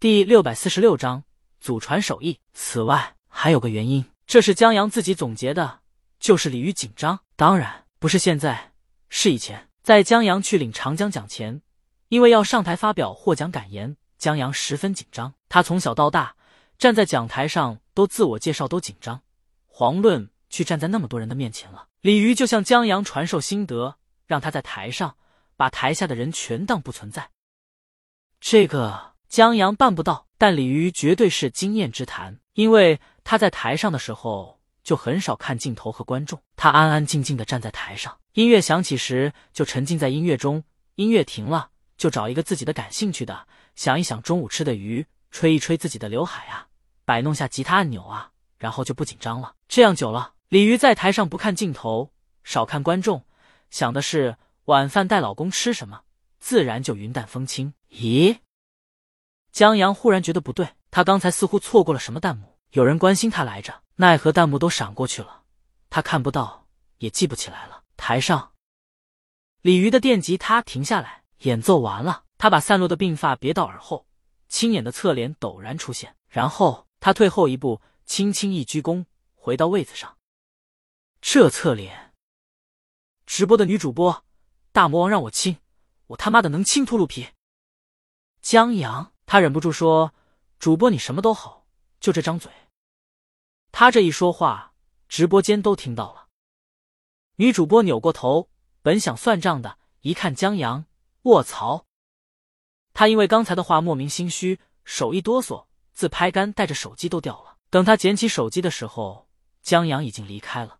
第六百四十六章祖传手艺。此外还有个原因，这是江阳自己总结的，就是鲤鱼紧张。当然不是现在，是以前。在江阳去领长江奖前，因为要上台发表获奖感言，江阳十分紧张。他从小到大站在讲台上都自我介绍都紧张，遑论去站在那么多人的面前了。鲤鱼就向江阳传授心得，让他在台上把台下的人全当不存在。这个江阳办不到，但李鱼绝对是经验之谈，因为他在台上的时候就很少看镜头和观众，他安安静静的站在台上。音乐响起时，就沉浸在音乐中；音乐停了，就找一个自己的感兴趣的，想一想中午吃的鱼，吹一吹自己的刘海啊，摆弄下吉他按钮啊，然后就不紧张了。这样久了，鲤鱼在台上不看镜头，少看观众，想的是晚饭带老公吃什么，自然就云淡风轻。咦，江阳忽然觉得不对，他刚才似乎错过了什么弹幕，有人关心他来着，奈何弹幕都闪过去了，他看不到，也记不起来了。台上，鲤鱼的电吉他停下来，演奏完了。他把散落的鬓发别到耳后，清眼的侧脸陡然出现。然后他退后一步，轻轻一鞠躬，回到位子上。这侧脸，直播的女主播，大魔王让我亲，我他妈的能亲秃噜皮。江阳，他忍不住说：“主播你什么都好，就这张嘴。”他这一说话，直播间都听到了。女主播扭过头，本想算账的，一看江阳，卧槽！他因为刚才的话莫名心虚，手一哆嗦，自拍杆带着手机都掉了。等他捡起手机的时候，江阳已经离开了。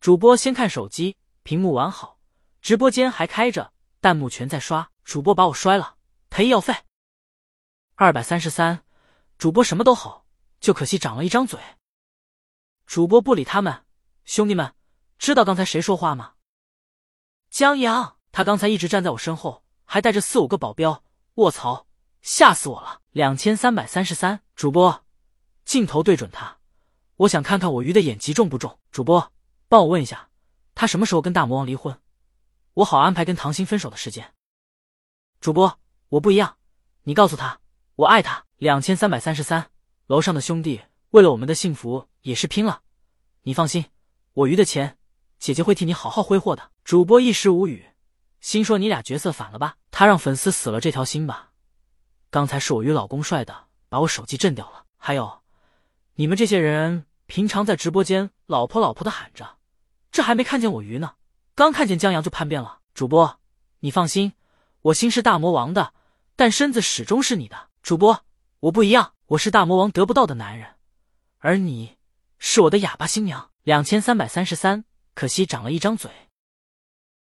主播先看手机，屏幕完好，直播间还开着，弹幕全在刷：“主播把我摔了，赔医药费。”二百三十三，主播什么都好，就可惜长了一张嘴。主播不理他们，兄弟们。知道刚才谁说话吗？江阳，他刚才一直站在我身后，还带着四五个保镖。卧槽，吓死我了！两千三百三十三，主播，镜头对准他，我想看看我鱼的演技重不重。主播，帮我问一下，他什么时候跟大魔王离婚？我好安排跟唐鑫分手的时间。主播，我不一样，你告诉他，我爱他。两千三百三十三，楼上的兄弟为了我们的幸福也是拼了。你放心，我鱼的钱。姐姐会替你好好挥霍的。主播一时无语，心说你俩角色反了吧？他让粉丝死了这条心吧？刚才是我与老公帅的，把我手机震掉了。还有，你们这些人平常在直播间“老婆老婆”的喊着，这还没看见我鱼呢，刚看见江阳就叛变了。主播，你放心，我心是大魔王的，但身子始终是你的。主播，我不一样，我是大魔王得不到的男人，而你是我的哑巴新娘。两千三百三十三。可惜长了一张嘴。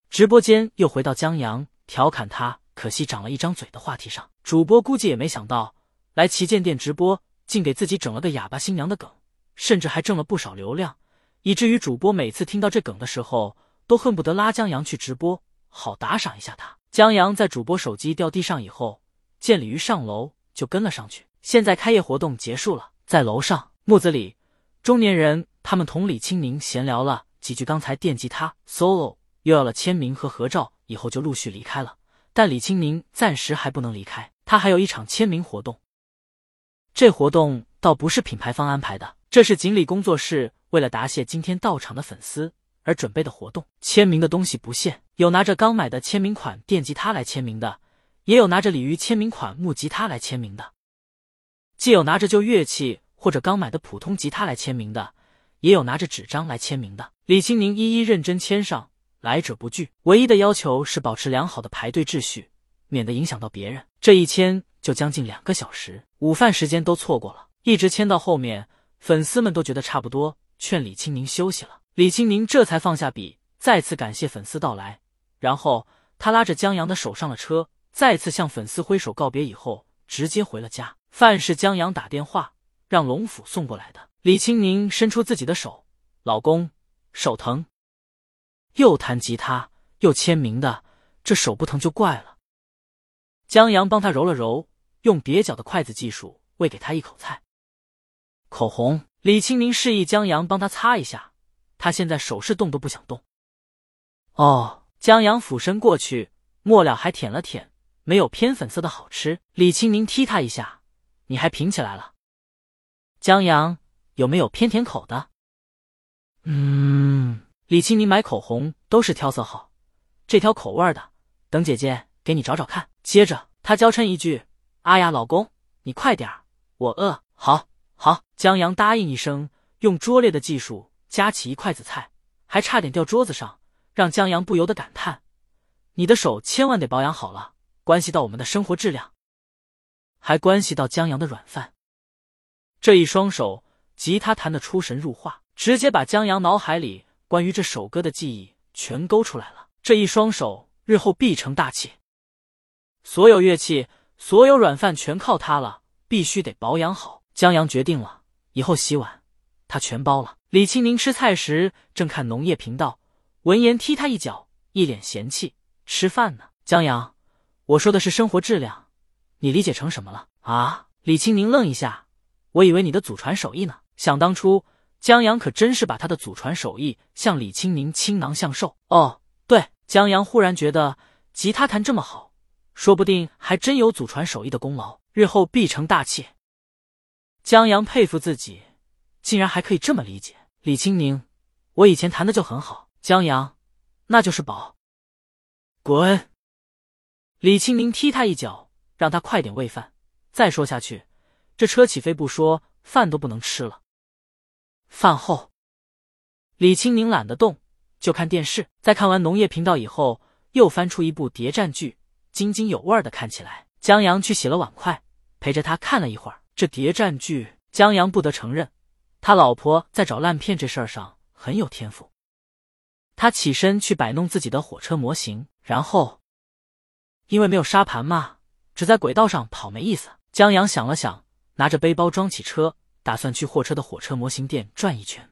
直播间又回到江阳调侃他可惜长了一张嘴的话题上。主播估计也没想到，来旗舰店直播竟给自己整了个哑巴新娘的梗，甚至还挣了不少流量，以至于主播每次听到这梗的时候，都恨不得拉江阳去直播，好打赏一下他。江阳在主播手机掉地上以后，见鲤鱼上楼，就跟了上去。现在开业活动结束了，在楼上木子里，中年人他们同李清明闲聊了。几句刚才电吉他 solo 又要了签名和合照，以后就陆续离开了。但李清明暂时还不能离开，他还有一场签名活动。这活动倒不是品牌方安排的，这是锦鲤工作室为了答谢今天到场的粉丝而准备的活动。签名的东西不限，有拿着刚买的签名款电吉他来签名的，也有拿着鲤鱼签名款木吉他来签名的，既有拿着旧乐器或者刚买的普通吉他来签名的。也有拿着纸张来签名的，李青宁一一认真签上，来者不拒。唯一的要求是保持良好的排队秩序，免得影响到别人。这一签就将近两个小时，午饭时间都错过了，一直签到后面，粉丝们都觉得差不多，劝李青宁休息了。李青宁这才放下笔，再次感谢粉丝到来，然后他拉着江阳的手上了车，再次向粉丝挥手告别，以后直接回了家。饭是江阳打电话让龙府送过来的。李青宁伸出自己的手，老公手疼，又弹吉他又签名的，这手不疼就怪了。江阳帮他揉了揉，用蹩脚的筷子技术喂给他一口菜。口红，李青宁示意江阳帮他擦一下，他现在手是动都不想动。哦，江阳俯身过去，末了还舔了舔，没有偏粉色的好吃。李青宁踢他一下，你还平起来了。江阳有没有偏甜口的？嗯，李青宁买口红都是挑色号，这挑口味的，等姐姐给你找找看。接着他娇嗔一句：“哎呀，老公，你快点儿，我饿。”好，好。江阳答应一声，用拙劣的技术夹起一筷子菜，还差点掉桌子上，让江阳不由得感叹：“你的手千万得保养好了，关系到我们的生活质量，还关系到江阳的软饭。”这一双手，吉他弹得出神入化，直接把江阳脑海里关于这首歌的记忆全勾出来了。这一双手，日后必成大器。所有乐器，所有软饭，全靠他了，必须得保养好。江阳决定了，以后洗碗他全包了。李青宁吃菜时正看农业频道，闻言踢他一脚，一脸嫌弃：“吃饭呢，江阳，我说的是生活质量，你理解成什么了啊？”李青宁愣一下。我以为你的祖传手艺呢。想当初，江阳可真是把他的祖传手艺向李青宁倾囊相授。哦，对，江阳忽然觉得吉他弹这么好，说不定还真有祖传手艺的功劳，日后必成大器。江阳佩服自己，竟然还可以这么理解李青宁。我以前弹的就很好，江阳，那就是宝。滚！李青宁踢他一脚，让他快点喂饭。再说下去。这车起飞不说，饭都不能吃了。饭后，李青宁懒得动，就看电视。在看完农业频道以后，又翻出一部谍战剧，津津有味的看起来。江阳去洗了碗筷，陪着他看了一会儿。这谍战剧，江阳不得承认，他老婆在找烂片这事儿上很有天赋。他起身去摆弄自己的火车模型，然后因为没有沙盘嘛，只在轨道上跑没意思。江阳想了想。拿着背包装起车，打算去货车的火车模型店转一圈。